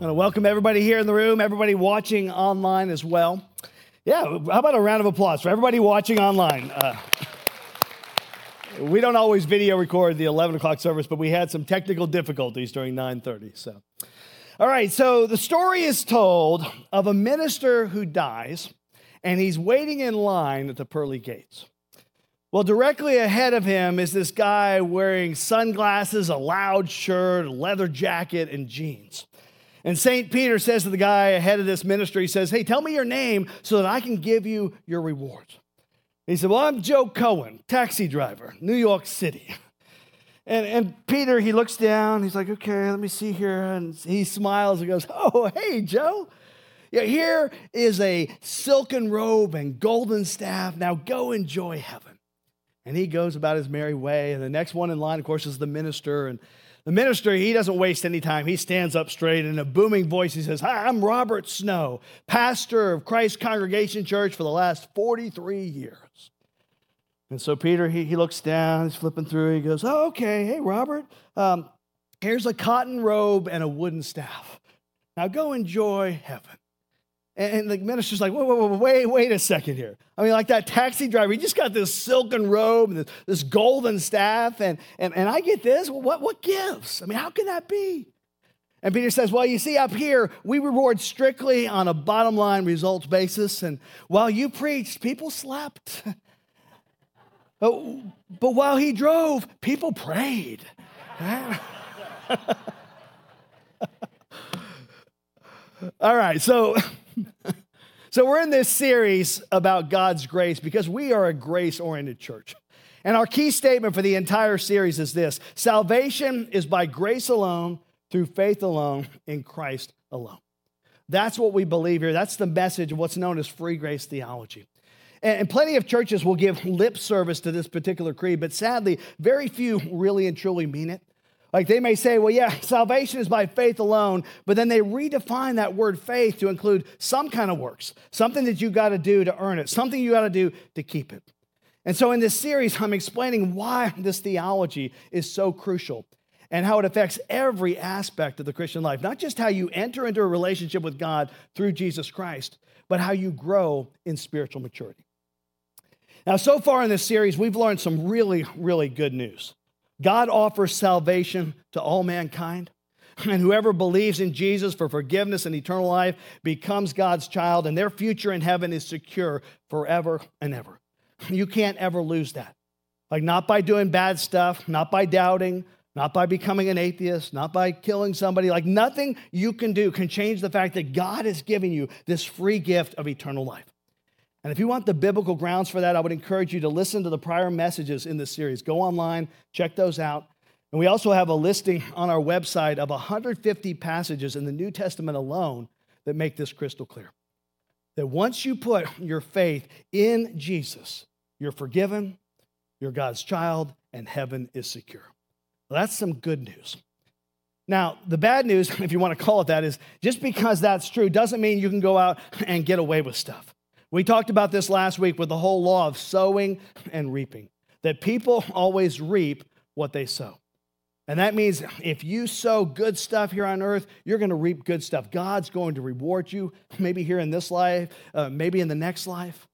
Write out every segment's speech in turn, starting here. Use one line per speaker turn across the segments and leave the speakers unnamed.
Welcome everybody here in the room, everybody watching online as well. Yeah, how about a round of applause for everybody watching online? Uh, we don't always video record the 11 o'clock service, but we had some technical difficulties during 9:30. So, all right. So the story is told of a minister who dies, and he's waiting in line at the pearly gates. Well, directly ahead of him is this guy wearing sunglasses, a loud shirt, leather jacket, and jeans. And St. Peter says to the guy ahead of this ministry, he says, Hey, tell me your name so that I can give you your rewards. He said, Well, I'm Joe Cohen, taxi driver, New York City. And, and Peter, he looks down, he's like, Okay, let me see here. And he smiles and goes, Oh, hey, Joe. Yeah, here is a silken robe and golden staff. Now go enjoy heaven. And he goes about his merry way. And the next one in line, of course, is the minister. And the minister, he doesn't waste any time. He stands up straight in a booming voice. He says, Hi, I'm Robert Snow, pastor of Christ Congregation Church for the last 43 years. And so Peter, he, he looks down, he's flipping through. He goes, Oh, okay. Hey, Robert, um, here's a cotton robe and a wooden staff. Now go enjoy heaven. And the minister's like, wait, wait a second here. I mean, like that taxi driver, he just got this silken robe and this, this golden staff, and, and, and I get this. What, what gives? I mean, how can that be? And Peter says, Well, you see, up here, we reward strictly on a bottom line results basis. And while you preached, people slept. but, but while he drove, people prayed. All right, so so we're in this series about God's grace because we are a grace oriented church. And our key statement for the entire series is this salvation is by grace alone, through faith alone, in Christ alone. That's what we believe here. That's the message of what's known as free grace theology. And plenty of churches will give lip service to this particular creed, but sadly, very few really and truly mean it. Like they may say, well, yeah, salvation is by faith alone, but then they redefine that word faith to include some kind of works, something that you got to do to earn it, something you got to do to keep it. And so in this series, I'm explaining why this theology is so crucial and how it affects every aspect of the Christian life, not just how you enter into a relationship with God through Jesus Christ, but how you grow in spiritual maturity. Now, so far in this series, we've learned some really, really good news. God offers salvation to all mankind. And whoever believes in Jesus for forgiveness and eternal life becomes God's child, and their future in heaven is secure forever and ever. You can't ever lose that. Like, not by doing bad stuff, not by doubting, not by becoming an atheist, not by killing somebody. Like, nothing you can do can change the fact that God is giving you this free gift of eternal life. And if you want the biblical grounds for that, I would encourage you to listen to the prior messages in this series. Go online, check those out. And we also have a listing on our website of 150 passages in the New Testament alone that make this crystal clear. That once you put your faith in Jesus, you're forgiven, you're God's child, and heaven is secure. Well, that's some good news. Now, the bad news, if you want to call it that, is just because that's true doesn't mean you can go out and get away with stuff. We talked about this last week with the whole law of sowing and reaping, that people always reap what they sow. And that means if you sow good stuff here on earth, you're going to reap good stuff. God's going to reward you, maybe here in this life, uh, maybe in the next life.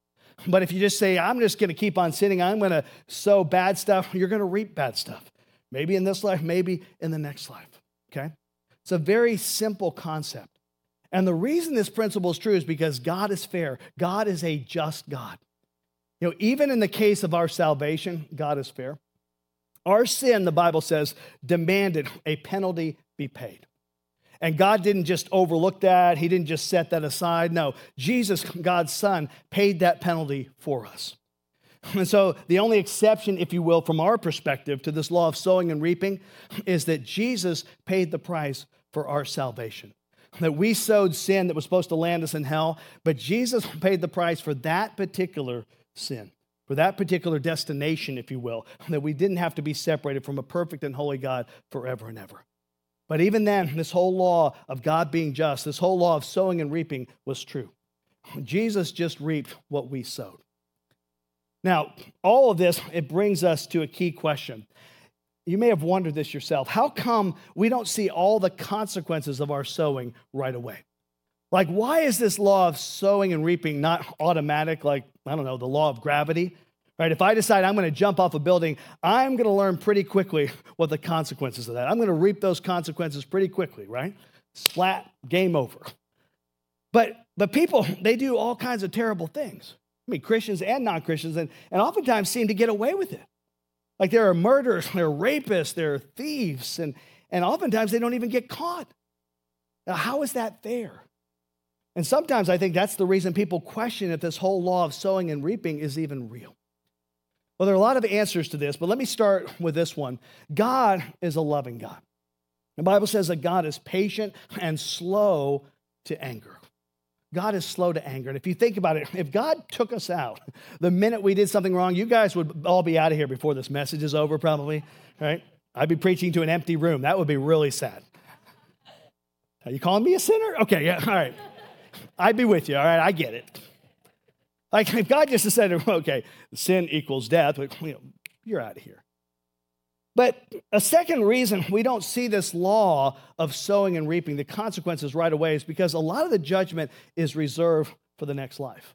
But if you just say, I'm just going to keep on sinning, I'm going to sow bad stuff, you're going to reap bad stuff. Maybe in this life, maybe in the next life. Okay? It's a very simple concept. And the reason this principle is true is because God is fair. God is a just God. You know, even in the case of our salvation, God is fair. Our sin, the Bible says, demanded a penalty be paid. And God didn't just overlook that, He didn't just set that aside. No, Jesus, God's Son, paid that penalty for us. And so, the only exception, if you will, from our perspective to this law of sowing and reaping is that Jesus paid the price for our salvation. That we sowed sin that was supposed to land us in hell, but Jesus paid the price for that particular sin, for that particular destination, if you will, that we didn't have to be separated from a perfect and holy God forever and ever. But even then, this whole law of God being just, this whole law of sowing and reaping was true. Jesus just reaped what we sowed. Now, all of this, it brings us to a key question. You may have wondered this yourself. How come we don't see all the consequences of our sowing right away? Like, why is this law of sowing and reaping not automatic, like, I don't know, the law of gravity? Right? If I decide I'm going to jump off a building, I'm going to learn pretty quickly what the consequences of that. I'm going to reap those consequences pretty quickly, right? Splat, game over. But but people, they do all kinds of terrible things. I mean, Christians and non-Christians, and, and oftentimes seem to get away with it. Like there are murderers, there are rapists, there are thieves, and, and oftentimes they don't even get caught. Now, how is that fair? And sometimes I think that's the reason people question if this whole law of sowing and reaping is even real. Well, there are a lot of answers to this, but let me start with this one God is a loving God. The Bible says that God is patient and slow to anger. God is slow to anger. And if you think about it, if God took us out the minute we did something wrong, you guys would all be out of here before this message is over, probably, right? I'd be preaching to an empty room. That would be really sad. Are you calling me a sinner? Okay, yeah, all right. I'd be with you, all right? I get it. Like if God just said, okay, sin equals death, you know, you're out of here. But a second reason we don't see this law of sowing and reaping, the consequences right away, is because a lot of the judgment is reserved for the next life.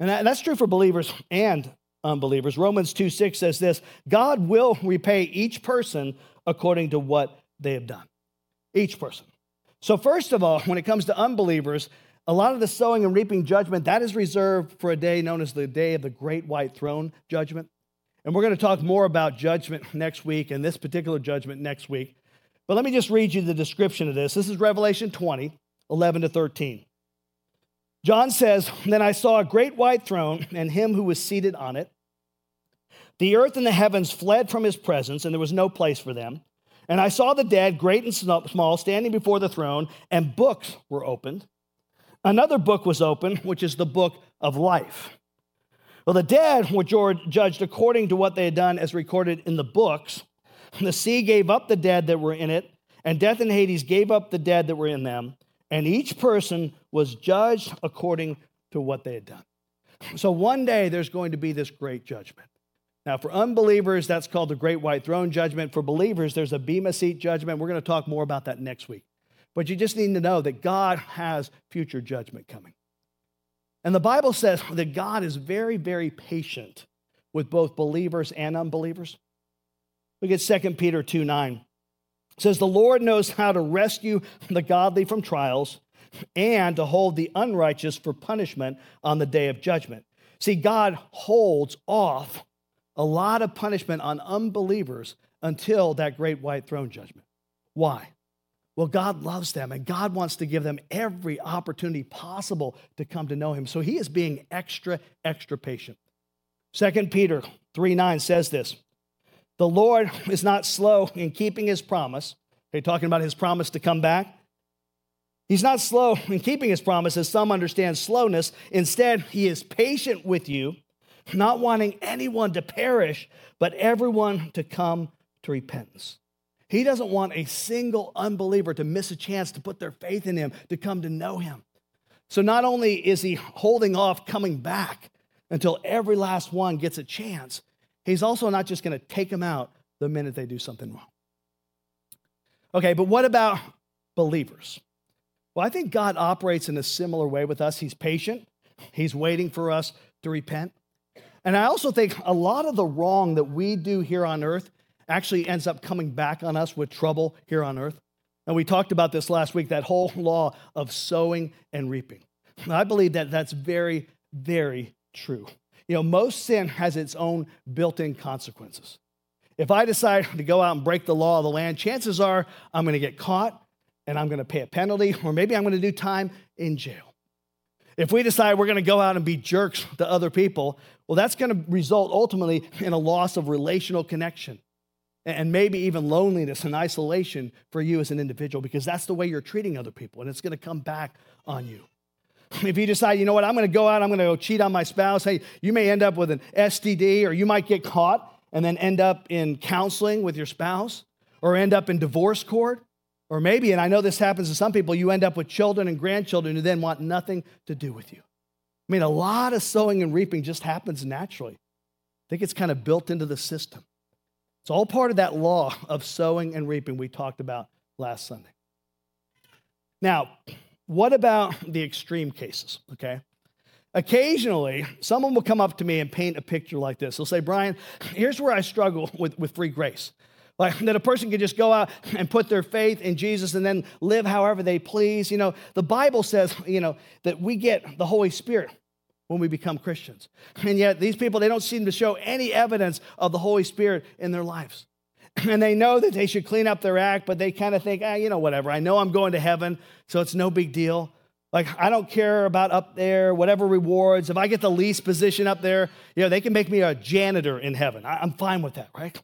And that's true for believers and unbelievers. Romans 2 6 says this God will repay each person according to what they have done. Each person. So, first of all, when it comes to unbelievers, a lot of the sowing and reaping judgment that is reserved for a day known as the day of the great white throne judgment. And we're going to talk more about judgment next week and this particular judgment next week. But let me just read you the description of this. This is Revelation 20, 11 to 13. John says, Then I saw a great white throne and him who was seated on it. The earth and the heavens fled from his presence, and there was no place for them. And I saw the dead, great and small, standing before the throne, and books were opened. Another book was opened, which is the book of life. Well, the dead were judged according to what they had done as recorded in the books. The sea gave up the dead that were in it, and death and Hades gave up the dead that were in them, and each person was judged according to what they had done. So one day there's going to be this great judgment. Now, for unbelievers, that's called the Great White Throne Judgment. For believers, there's a Bema Seat judgment. We're going to talk more about that next week. But you just need to know that God has future judgment coming. And the Bible says that God is very, very patient with both believers and unbelievers. Look at 2 Peter 2 9. It says, The Lord knows how to rescue the godly from trials and to hold the unrighteous for punishment on the day of judgment. See, God holds off a lot of punishment on unbelievers until that great white throne judgment. Why? Well, God loves them and God wants to give them every opportunity possible to come to know Him. So He is being extra, extra patient. Second Peter 3 9 says this The Lord is not slow in keeping His promise. Are you talking about His promise to come back? He's not slow in keeping His promise, as some understand slowness. Instead, He is patient with you, not wanting anyone to perish, but everyone to come to repentance. He doesn't want a single unbeliever to miss a chance to put their faith in him, to come to know him. So not only is he holding off coming back until every last one gets a chance, he's also not just going to take them out the minute they do something wrong. Okay, but what about believers? Well, I think God operates in a similar way with us. He's patient, He's waiting for us to repent. And I also think a lot of the wrong that we do here on earth actually ends up coming back on us with trouble here on earth. And we talked about this last week that whole law of sowing and reaping. I believe that that's very, very true. You know, most sin has its own built in consequences. If I decide to go out and break the law of the land, chances are I'm going to get caught and I'm going to pay a penalty, or maybe I'm going to do time in jail. If we decide we're going to go out and be jerks to other people, well, that's going to result ultimately in a loss of relational connection. And maybe even loneliness and isolation for you as an individual because that's the way you're treating other people and it's going to come back on you. If you decide, you know what, I'm going to go out, I'm going to go cheat on my spouse, hey, you may end up with an STD or you might get caught and then end up in counseling with your spouse or end up in divorce court. Or maybe, and I know this happens to some people, you end up with children and grandchildren who then want nothing to do with you. I mean, a lot of sowing and reaping just happens naturally. I think it's kind of built into the system. It's all part of that law of sowing and reaping we talked about last Sunday. Now, what about the extreme cases? Okay. Occasionally, someone will come up to me and paint a picture like this. They'll say, Brian, here's where I struggle with, with free grace. Like that a person can just go out and put their faith in Jesus and then live however they please. You know, the Bible says, you know, that we get the Holy Spirit when we become Christians. And yet these people, they don't seem to show any evidence of the Holy Spirit in their lives. And they know that they should clean up their act, but they kind of think, ah, you know, whatever. I know I'm going to heaven, so it's no big deal. Like, I don't care about up there, whatever rewards. If I get the least position up there, you know, they can make me a janitor in heaven. I'm fine with that, right?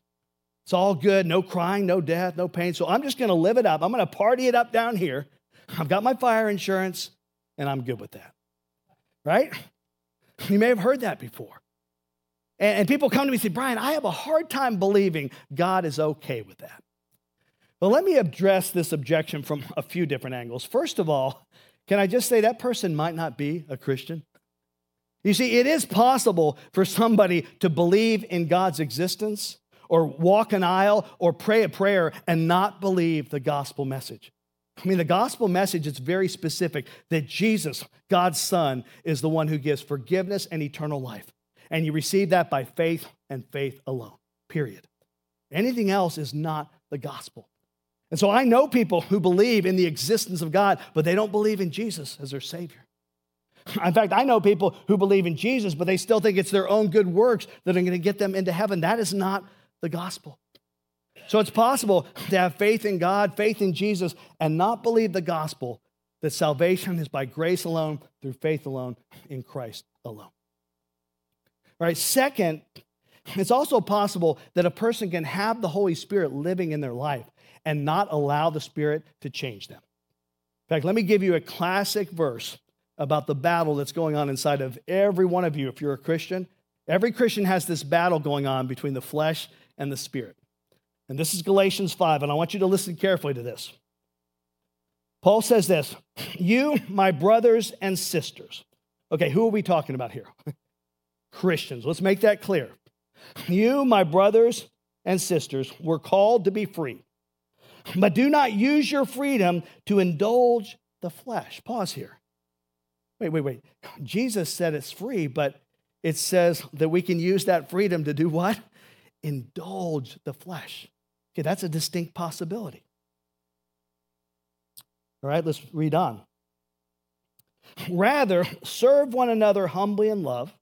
It's all good, no crying, no death, no pain. So I'm just going to live it up. I'm going to party it up down here. I've got my fire insurance, and I'm good with that. Right? You may have heard that before. And, people come to me and say, Brian, I have a hard time believing God is okay with that. Well, let me address this objection from a few different angles. First of all, can I just say that person might not be a Christian? You see, it is possible for somebody to believe in God's existence or walk an aisle or pray a prayer and not believe the gospel message. I mean, the gospel message is very specific that Jesus, God's Son, is the one who gives forgiveness and eternal life. And you receive that by faith and faith alone, period. Anything else is not the gospel. And so I know people who believe in the existence of God, but they don't believe in Jesus as their Savior. In fact, I know people who believe in Jesus, but they still think it's their own good works that are going to get them into heaven. That is not the gospel. So it's possible to have faith in God, faith in Jesus, and not believe the gospel that salvation is by grace alone, through faith alone, in Christ alone. All right, second, it's also possible that a person can have the Holy Spirit living in their life and not allow the Spirit to change them. In fact, let me give you a classic verse about the battle that's going on inside of every one of you if you're a Christian. Every Christian has this battle going on between the flesh and the Spirit. And this is Galatians 5, and I want you to listen carefully to this. Paul says this You, my brothers and sisters. Okay, who are we talking about here? Christians. Let's make that clear. You, my brothers and sisters, were called to be free, but do not use your freedom to indulge the flesh. Pause here. Wait, wait, wait. Jesus said it's free, but it says that we can use that freedom to do what? Indulge the flesh. Okay, that's a distinct possibility. All right, let's read on. Rather, serve one another humbly in love.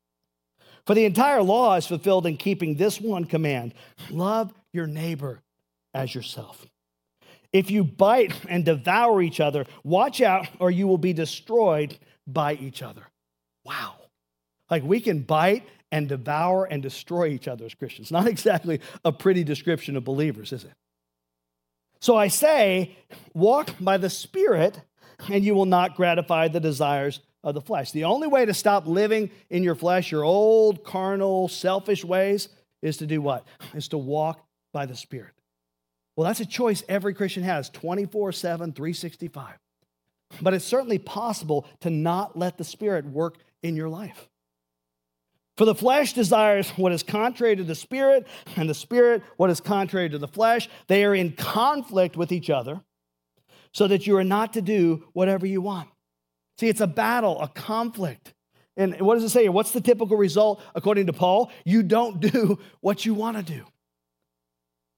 For the entire law is fulfilled in keeping this one command love your neighbor as yourself. If you bite and devour each other, watch out or you will be destroyed by each other. Wow. Like we can bite and devour and destroy each other as Christians. Not exactly a pretty description of believers, is it? So I say, walk by the Spirit, and you will not gratify the desires of the flesh. The only way to stop living in your flesh, your old, carnal, selfish ways, is to do what? Is to walk by the Spirit. Well, that's a choice every Christian has 24 7, 365. But it's certainly possible to not let the Spirit work in your life. For the flesh desires what is contrary to the spirit, and the spirit what is contrary to the flesh. They are in conflict with each other, so that you are not to do whatever you want. See, it's a battle, a conflict. And what does it say? here? What's the typical result according to Paul? You don't do what you want to do.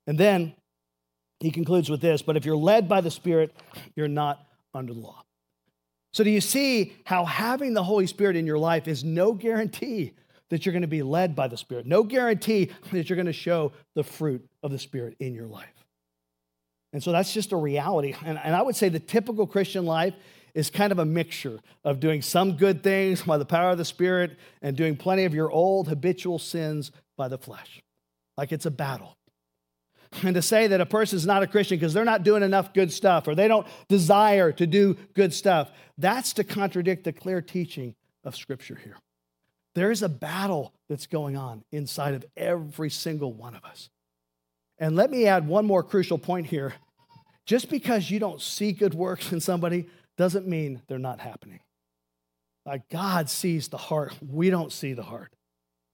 And then he concludes with this But if you're led by the Spirit, you're not under the law. So, do you see how having the Holy Spirit in your life is no guarantee that you're going to be led by the Spirit. No guarantee that you're going to show the fruit of the Spirit in your life. And so that's just a reality. And, and I would say the typical Christian life is kind of a mixture of doing some good things by the power of the Spirit and doing plenty of your old habitual sins by the flesh. Like it's a battle. and to say that a person is not a Christian because they're not doing enough good stuff or they don't desire to do good stuff, that's to contradict the clear teaching of Scripture here. There is a battle that's going on inside of every single one of us. And let me add one more crucial point here. Just because you don't see good works in somebody doesn't mean they're not happening. Like God sees the heart, we don't see the heart.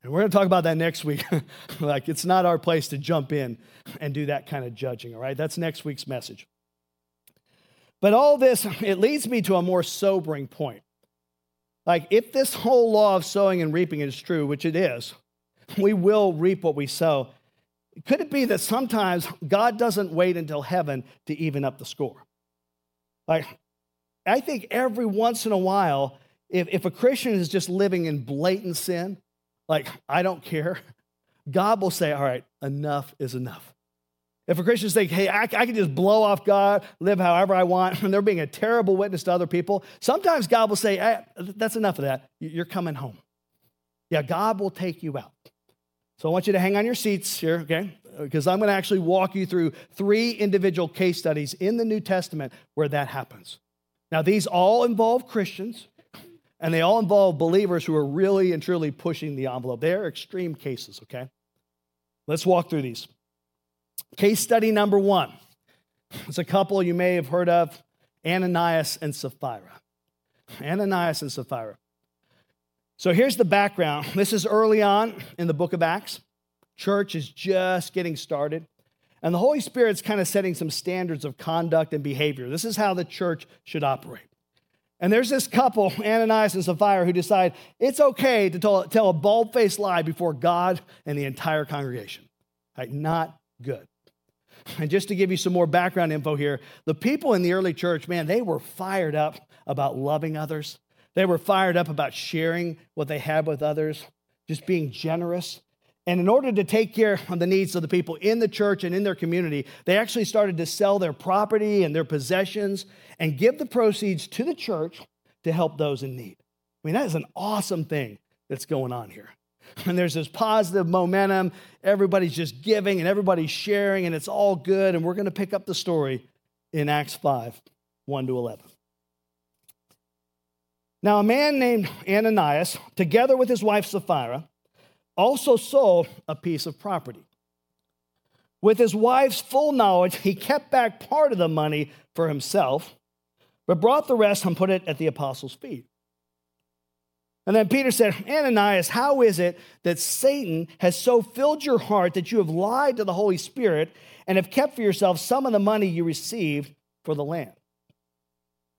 And we're going to talk about that next week. like, it's not our place to jump in and do that kind of judging, all right? That's next week's message. But all this, it leads me to a more sobering point. Like, if this whole law of sowing and reaping is true, which it is, we will reap what we sow. Could it be that sometimes God doesn't wait until heaven to even up the score? Like, I think every once in a while, if, if a Christian is just living in blatant sin, like, I don't care, God will say, All right, enough is enough. If a Christian's think, hey, I, I, can just blow off God, live however I want, and they're being a terrible witness to other people, sometimes God will say, hey, that's enough of that. You're coming home. Yeah, God will take you out. So I want you to hang on your seats here, okay? Because I'm going to actually walk you through three individual case studies in the New Testament where that happens. Now, these all involve Christians, and they all involve believers who are really and truly pushing the envelope. They are extreme cases, okay? Let's walk through these. Case study number one. It's a couple you may have heard of Ananias and Sapphira. Ananias and Sapphira. So here's the background. This is early on in the book of Acts. Church is just getting started. And the Holy Spirit's kind of setting some standards of conduct and behavior. This is how the church should operate. And there's this couple, Ananias and Sapphira, who decide it's okay to tell, tell a bald faced lie before God and the entire congregation. Like, not good. And just to give you some more background info here, the people in the early church, man, they were fired up about loving others. They were fired up about sharing what they had with others, just being generous. And in order to take care of the needs of the people in the church and in their community, they actually started to sell their property and their possessions and give the proceeds to the church to help those in need. I mean, that is an awesome thing that's going on here. And there's this positive momentum. Everybody's just giving and everybody's sharing, and it's all good. And we're going to pick up the story in Acts 5 1 to 11. Now, a man named Ananias, together with his wife Sapphira, also sold a piece of property. With his wife's full knowledge, he kept back part of the money for himself, but brought the rest and put it at the apostles' feet. And then Peter said, Ananias, how is it that Satan has so filled your heart that you have lied to the Holy Spirit and have kept for yourself some of the money you received for the land?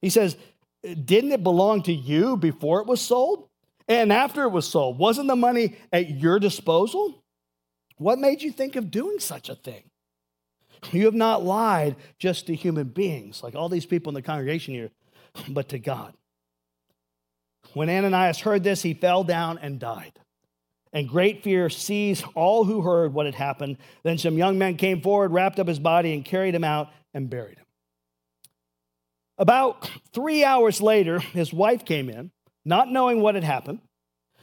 He says, Didn't it belong to you before it was sold? And after it was sold, wasn't the money at your disposal? What made you think of doing such a thing? You have not lied just to human beings, like all these people in the congregation here, but to God. When Ananias heard this, he fell down and died. And great fear seized all who heard what had happened. Then some young men came forward, wrapped up his body, and carried him out and buried him. About three hours later, his wife came in, not knowing what had happened.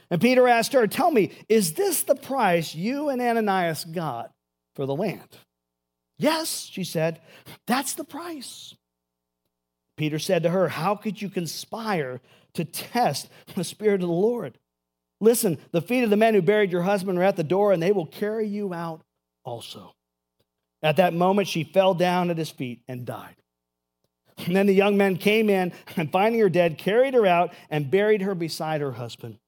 And Peter asked her, Tell me, is this the price you and Ananias got for the land? Yes, she said, that's the price. Peter said to her, How could you conspire to test the Spirit of the Lord. Listen, the feet of the men who buried your husband are at the door, and they will carry you out also. At that moment, she fell down at his feet and died. And then the young men came in and, finding her dead, carried her out and buried her beside her husband.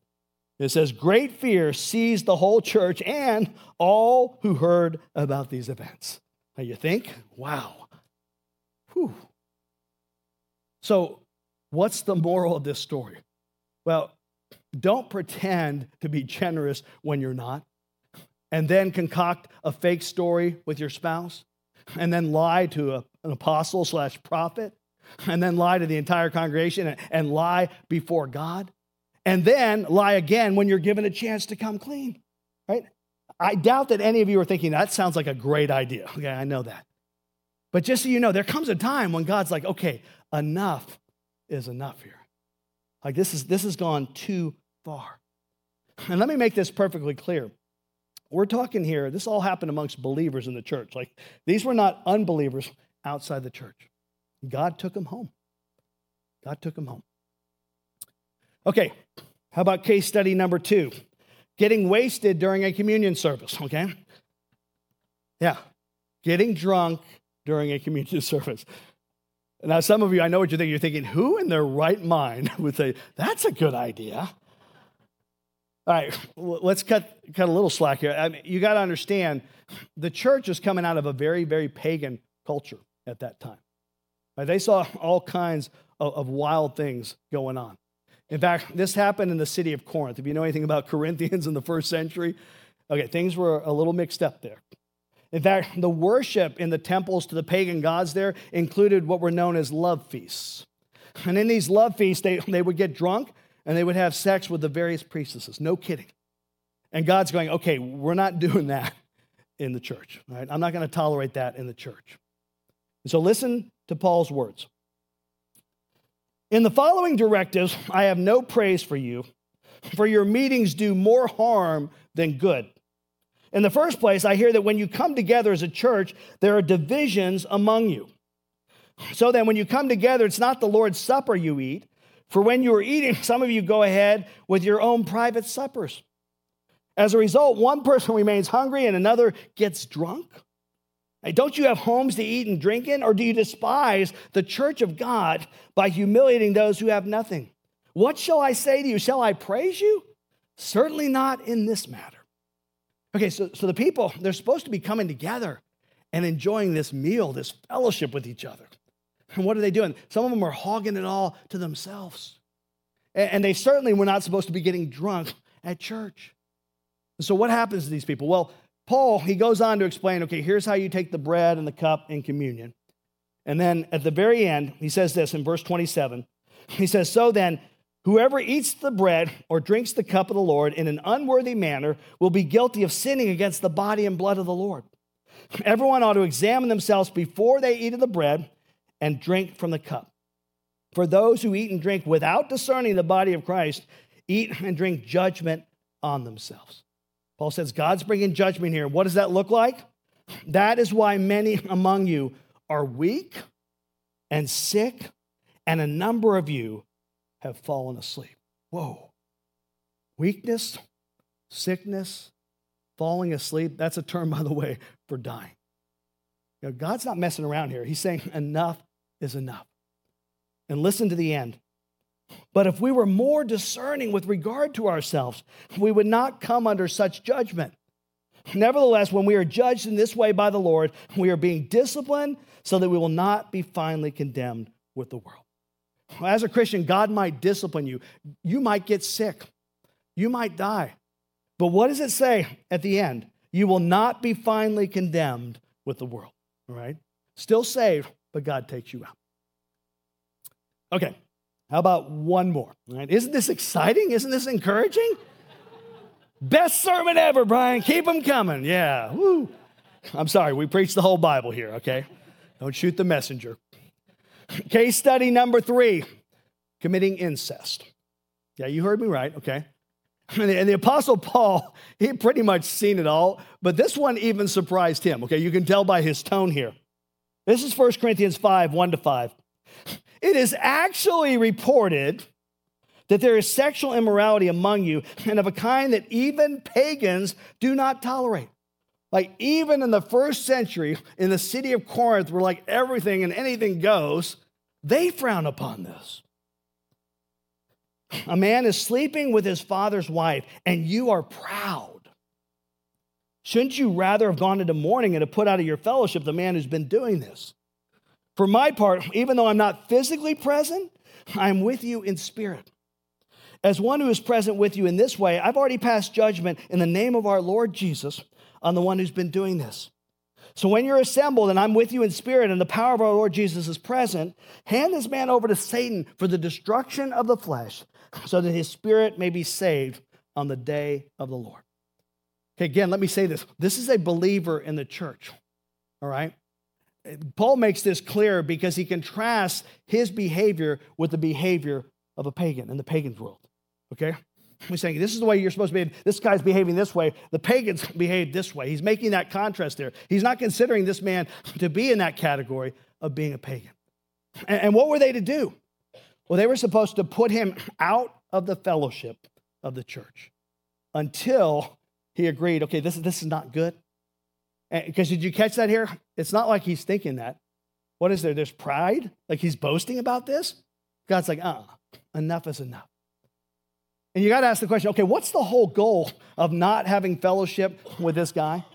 It says, Great fear seized the whole church and all who heard about these events. Now you think, wow. Whew. So What's the moral of this story? Well, don't pretend to be generous when you're not, and then concoct a fake story with your spouse, and then lie to a, an apostle slash prophet, and then lie to the entire congregation and, and lie before God, and then lie again when you're given a chance to come clean, right? I doubt that any of you are thinking that sounds like a great idea. Okay, I know that. But just so you know, there comes a time when God's like, okay, enough is enough here. Like this is this has gone too far. And let me make this perfectly clear. we're talking here, this all happened amongst believers in the church. Like these were not unbelievers outside the church. God took them home. God took them home. Okay, how about case study number two? Getting wasted during a communion service, okay? Yeah, getting drunk during a communion service. Now, some of you, I know what you're thinking. You're thinking, who in their right mind would say, that's a good idea? All right, let's cut, cut a little slack here. I mean, you got to understand, the church is coming out of a very, very pagan culture at that time. Right, they saw all kinds of, of wild things going on. In fact, this happened in the city of Corinth. If you know anything about Corinthians in the first century, okay, things were a little mixed up there. In fact, the worship in the temples to the pagan gods there included what were known as love feasts. And in these love feasts, they, they would get drunk and they would have sex with the various priestesses. No kidding. And God's going, okay, we're not doing that in the church. Right? I'm not going to tolerate that in the church. And so listen to Paul's words. In the following directives, I have no praise for you, for your meetings do more harm than good. In the first place, I hear that when you come together as a church, there are divisions among you. So then, when you come together, it's not the Lord's Supper you eat, for when you are eating, some of you go ahead with your own private suppers. As a result, one person remains hungry and another gets drunk. Hey, don't you have homes to eat and drink in? Or do you despise the church of God by humiliating those who have nothing? What shall I say to you? Shall I praise you? Certainly not in this matter. Okay, so, so the people, they're supposed to be coming together and enjoying this meal, this fellowship with each other. And what are they doing? Some of them are hogging it all to themselves. And they certainly were not supposed to be getting drunk at church. So, what happens to these people? Well, Paul, he goes on to explain okay, here's how you take the bread and the cup in communion. And then at the very end, he says this in verse 27. He says, So then, whoever eats the bread or drinks the cup of the Lord in an unworthy manner will be guilty of sinning against the body and blood of the Lord. Everyone ought to examine themselves before they eat of the bread and drink from the cup. For those who eat and drink without discerning the body of Christ eat and drink judgment on themselves. Paul says God's bringing judgment here. What does that look like? That is why many among you are weak and sick, and a number of you have fallen asleep. Whoa. Weakness, sickness, falling asleep, that's a term, by the way, for dying. You know, God's not messing around here. He's saying enough is enough. And listen to the end. But if we were more discerning with regard to ourselves, we would not come under such judgment. Nevertheless, when we are judged in this way by the Lord, we are being disciplined so that we will not be finally condemned with the world. As a Christian, God might discipline you. You might get sick. You might die. But what does it say at the end? You will not be finally condemned with the world. All right? Still saved, but God takes you out. Okay, how about one more? Right? Isn't this exciting? Isn't this encouraging? Best sermon ever, Brian. Keep them coming. Yeah. Woo. I'm sorry, we preach the whole Bible here, okay? Don't shoot the messenger. Case study number three committing incest. Yeah, you heard me right, okay? And the, and the, Apostle Paul, he pretty much seen it all, but this one even surprised him, okay? You can tell by his tone here. This is 1 Corinthians 5 1 to 5. It is actually reported that there is sexual immorality among you, and of a kind that even pagans do not tolerate. Like, even in the first century, in the city of Corinth, where like everything and anything goes, they frown upon this. A man is sleeping with his father's wife, and you are proud. Shouldn't you rather have gone into mourning and have put out of your fellowship the man who's been doing this? For my part, even though I'm not physically present, I'm with you in spirit. As one who is present with you in this way, I've already passed judgment in the name of our Lord Jesus on the one who's been doing this. So when you're assembled and I'm with you in spirit and the power of our Lord Jesus is present, hand this man over to Satan for the destruction of the flesh, so that his spirit may be saved on the day of the Lord. Okay, again, let me say this. This is a believer in the church, all right? Paul makes this clear because he contrasts his behavior with the behavior of a pagan in the pagan's world. Okay? He's saying, this is the way you're supposed to behave. This guy's behaving this way. The pagans behave this way. He's making that contrast there. He's not considering this man to be in that category of being a pagan. And what were they to do? Well, they were supposed to put him out of the fellowship of the church until he agreed, okay, this, this is not good. Because did you catch that here? It's not like he's thinking that. What is there? There's pride? Like he's boasting about this? God's like, uh, enough is enough. And you got to ask the question okay, what's the whole goal of not having fellowship with this guy?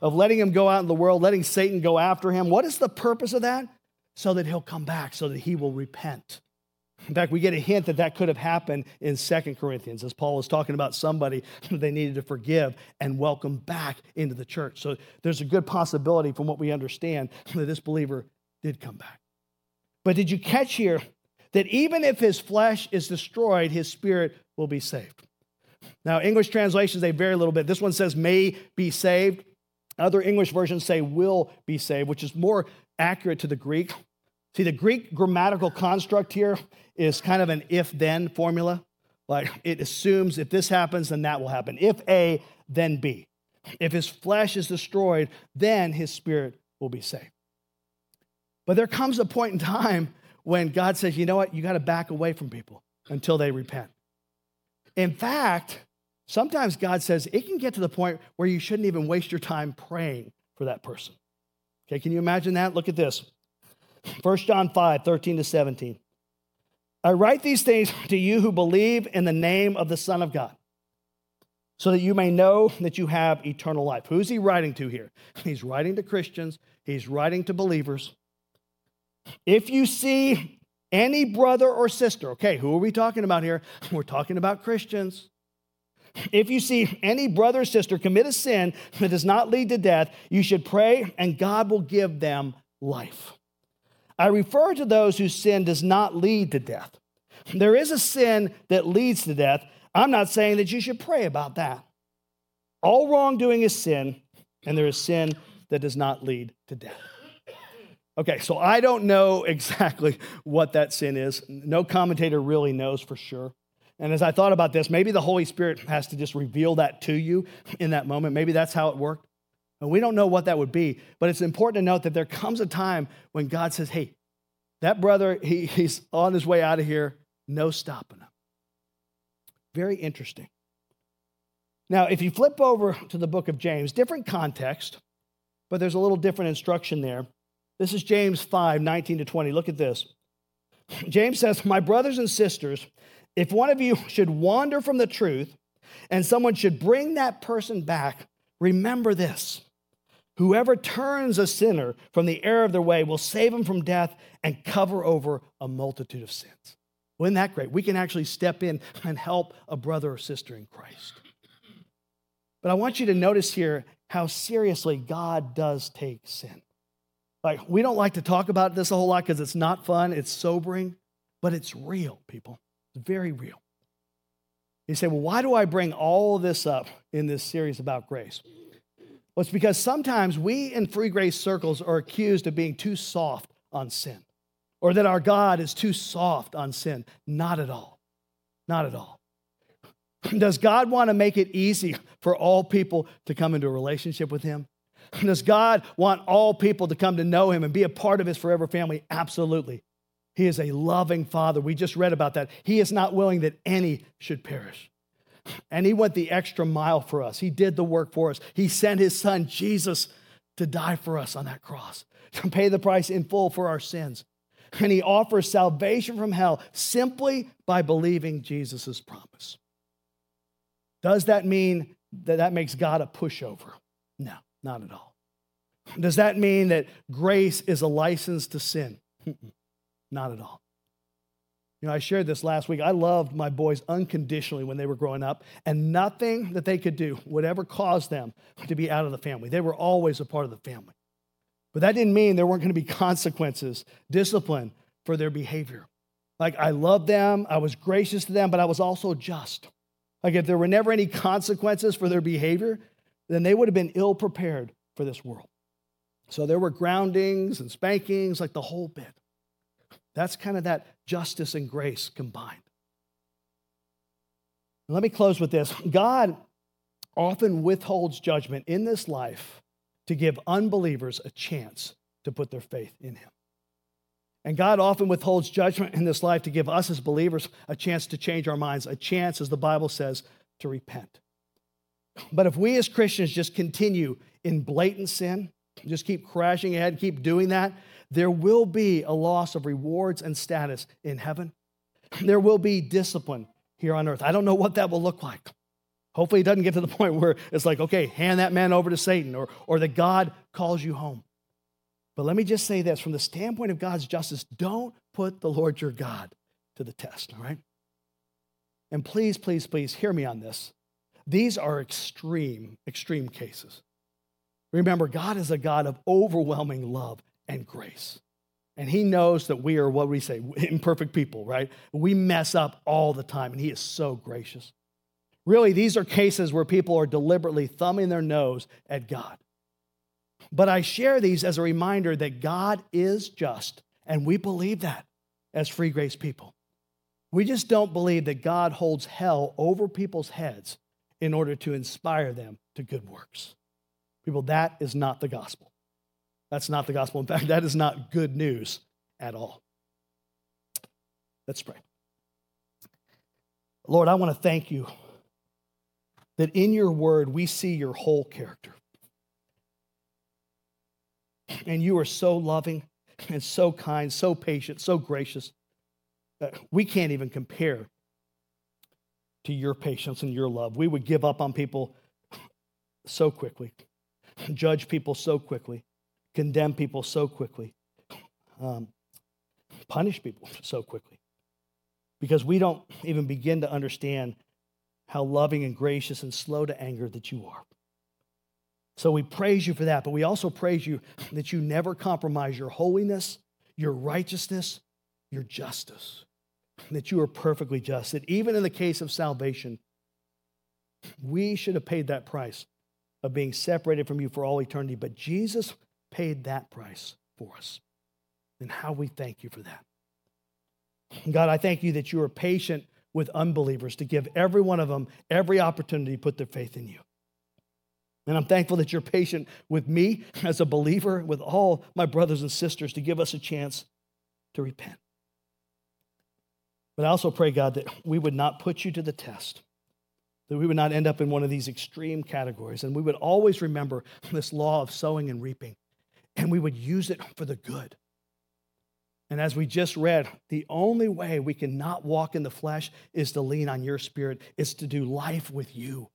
Of letting him go out in the world, letting Satan go after him? What is the purpose of that? So that he'll come back, so that he will repent. In fact, we get a hint that that could have happened in Second Corinthians as Paul was talking about somebody they needed to forgive and welcome back into the church. So there's a good possibility, from what we understand, that this believer did come back. But did you catch here that even if his flesh is destroyed, his spirit will be saved? Now, English translations, they vary a little bit. This one says may be saved. Other English versions say will be saved, which is more accurate to the Greek. See, the Greek grammatical construct here is kind of an if then formula. Like it assumes if this happens, then that will happen. If A, then B. If his flesh is destroyed, then his spirit will be saved. But there comes a point in time when God says, you know what, you got to back away from people until they repent. In fact, sometimes God says it can get to the point where you shouldn't even waste your time praying for that person. Okay, can you imagine that? Look at this 1 John 5 13 to 17. I write these things to you who believe in the name of the Son of God, so that you may know that you have eternal life. Who's he writing to here? He's writing to Christians, he's writing to believers. If you see any brother or sister, okay, who are we talking about here? We're talking about Christians. If you see any brother or sister commit a sin that does not lead to death, you should pray and God will give them life. I refer to those whose sin does not lead to death. There is a sin that leads to death. I'm not saying that you should pray about that. All wrongdoing is sin, and there is sin that does not lead to death. Okay, so I don't know exactly what that sin is. No commentator really knows for sure. And as I thought about this, maybe the Holy Spirit has to just reveal that to you in that moment. Maybe that's how it worked. And we don't know what that would be, but it's important to note that there comes a time when God says, hey, that brother, he, he's on his way out of here, no stopping him. Very interesting. Now, if you flip over to the book of James, different context, but there's a little different instruction there. This is James 5 19 to 20. Look at this. James says, My brothers and sisters, if one of you should wander from the truth and someone should bring that person back, remember this Whoever turns a sinner from the error of their way will save him from death and cover over a multitude of sins. Well, isn't that great? We can actually step in and help a brother or sister in Christ. But I want you to notice here how seriously God does take sin. Like, we don't like to talk about this a whole lot because it's not fun, it's sobering, but it's real, people. It's very real. You say, well, why do I bring all this up in this series about grace? Well, it's because sometimes we in free grace circles are accused of being too soft on sin or that our God is too soft on sin. Not at all. Not at all. Does God want to make it easy for all people to come into a relationship with Him? Does God want all people to come to know Him and be a part of His forever family? Absolutely. He is a loving Father. We just read about that. He is not willing that any should perish. And he went the extra mile for us. He did the work for us. He sent his son, Jesus, to die for us on that cross, to pay the price in full for our sins. And he offers salvation from hell simply by believing Jesus' promise. Does that mean that that makes God a pushover? No, not at all. Does that mean that grace is a license to sin? not at all. You know, I shared this last week. I loved my boys unconditionally when they were growing up, and nothing that they could do would ever cause them to be out of the family. They were always a part of the family. But that didn't mean there weren't going to be consequences, discipline for their behavior. Like, I loved them, I was gracious to them, but I was also just. Like, if there were never any consequences for their behavior, then they would have been ill prepared for this world. So there were groundings and spankings, like the whole bit. That's kind of that justice and grace combined. Let me close with this God often withholds judgment in this life to give unbelievers a chance to put their faith in Him. And God often withholds judgment in this life to give us as believers a chance to change our minds, a chance, as the Bible says, to repent. But if we as Christians just continue in blatant sin, just keep crashing ahead, keep doing that, there will be a loss of rewards and status in heaven. There will be discipline here on earth. I don't know what that will look like. Hopefully, it doesn't get to the point where it's like, okay, hand that man over to Satan or, or that God calls you home. But let me just say this from the standpoint of God's justice, don't put the Lord your God to the test, all right? And please, please, please hear me on this. These are extreme, extreme cases. Remember, God is a God of overwhelming love and grace. And He knows that we are what we say, imperfect people, right? We mess up all the time, and He is so gracious. Really, these are cases where people are deliberately thumbing their nose at God. But I share these as a reminder that God is just, and we believe that as free grace people. We just don't believe that God holds hell over people's heads in order to inspire them to good works. People, that is not the gospel. That's not the gospel. In fact, that is not good news at all. Let's pray. Lord, I want to thank you that in your word we see your whole character. And you are so loving and so kind, so patient, so gracious. That we can't even compare to your patience and your love. We would give up on people so quickly, judge people so quickly, condemn people so quickly, um, punish people so quickly, because we don't even begin to understand how loving and gracious and slow to anger that you are. So we praise you for that, but we also praise you that you never compromise your holiness, your righteousness, your justice, that you are perfectly just, that even in the case of salvation, we should have paid that price of being separated from you for all eternity, but Jesus paid that price for us. And how we thank you for that. God, I thank you that you are patient with unbelievers to give every one of them every opportunity to put their faith in you. And I'm thankful that you're patient with me as a believer, with all my brothers and sisters, to give us a chance to repent. But I also pray, God, that we would not put you to the test, that we would not end up in one of these extreme categories, and we would always remember this law of sowing and reaping, and we would use it for the good. And as we just read, the only way we can not walk in the flesh is to lean on your spirit, is to do life with you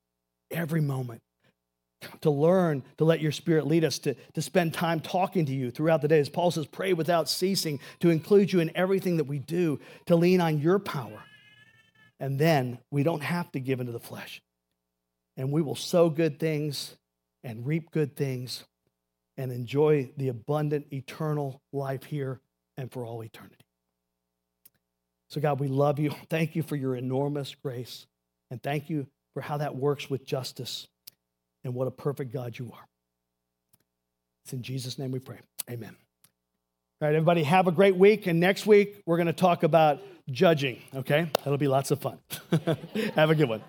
every moment to learn to let your spirit lead us, to, to spend time talking to you throughout the day. As Paul says, pray without ceasing, to include you in everything that we do, to lean on your power. And then we don't have to give into the flesh. And we will sow good things and reap good things and enjoy the abundant eternal life here and for all eternity. So, God, we love you. Thank you for your enormous grace. And thank you for how that works with justice and what a perfect God you are. It's in Jesus' name we pray. Amen. All right, everybody, have a great week. And next week, we're going to talk about judging, okay? That'll be lots of fun. have a good one.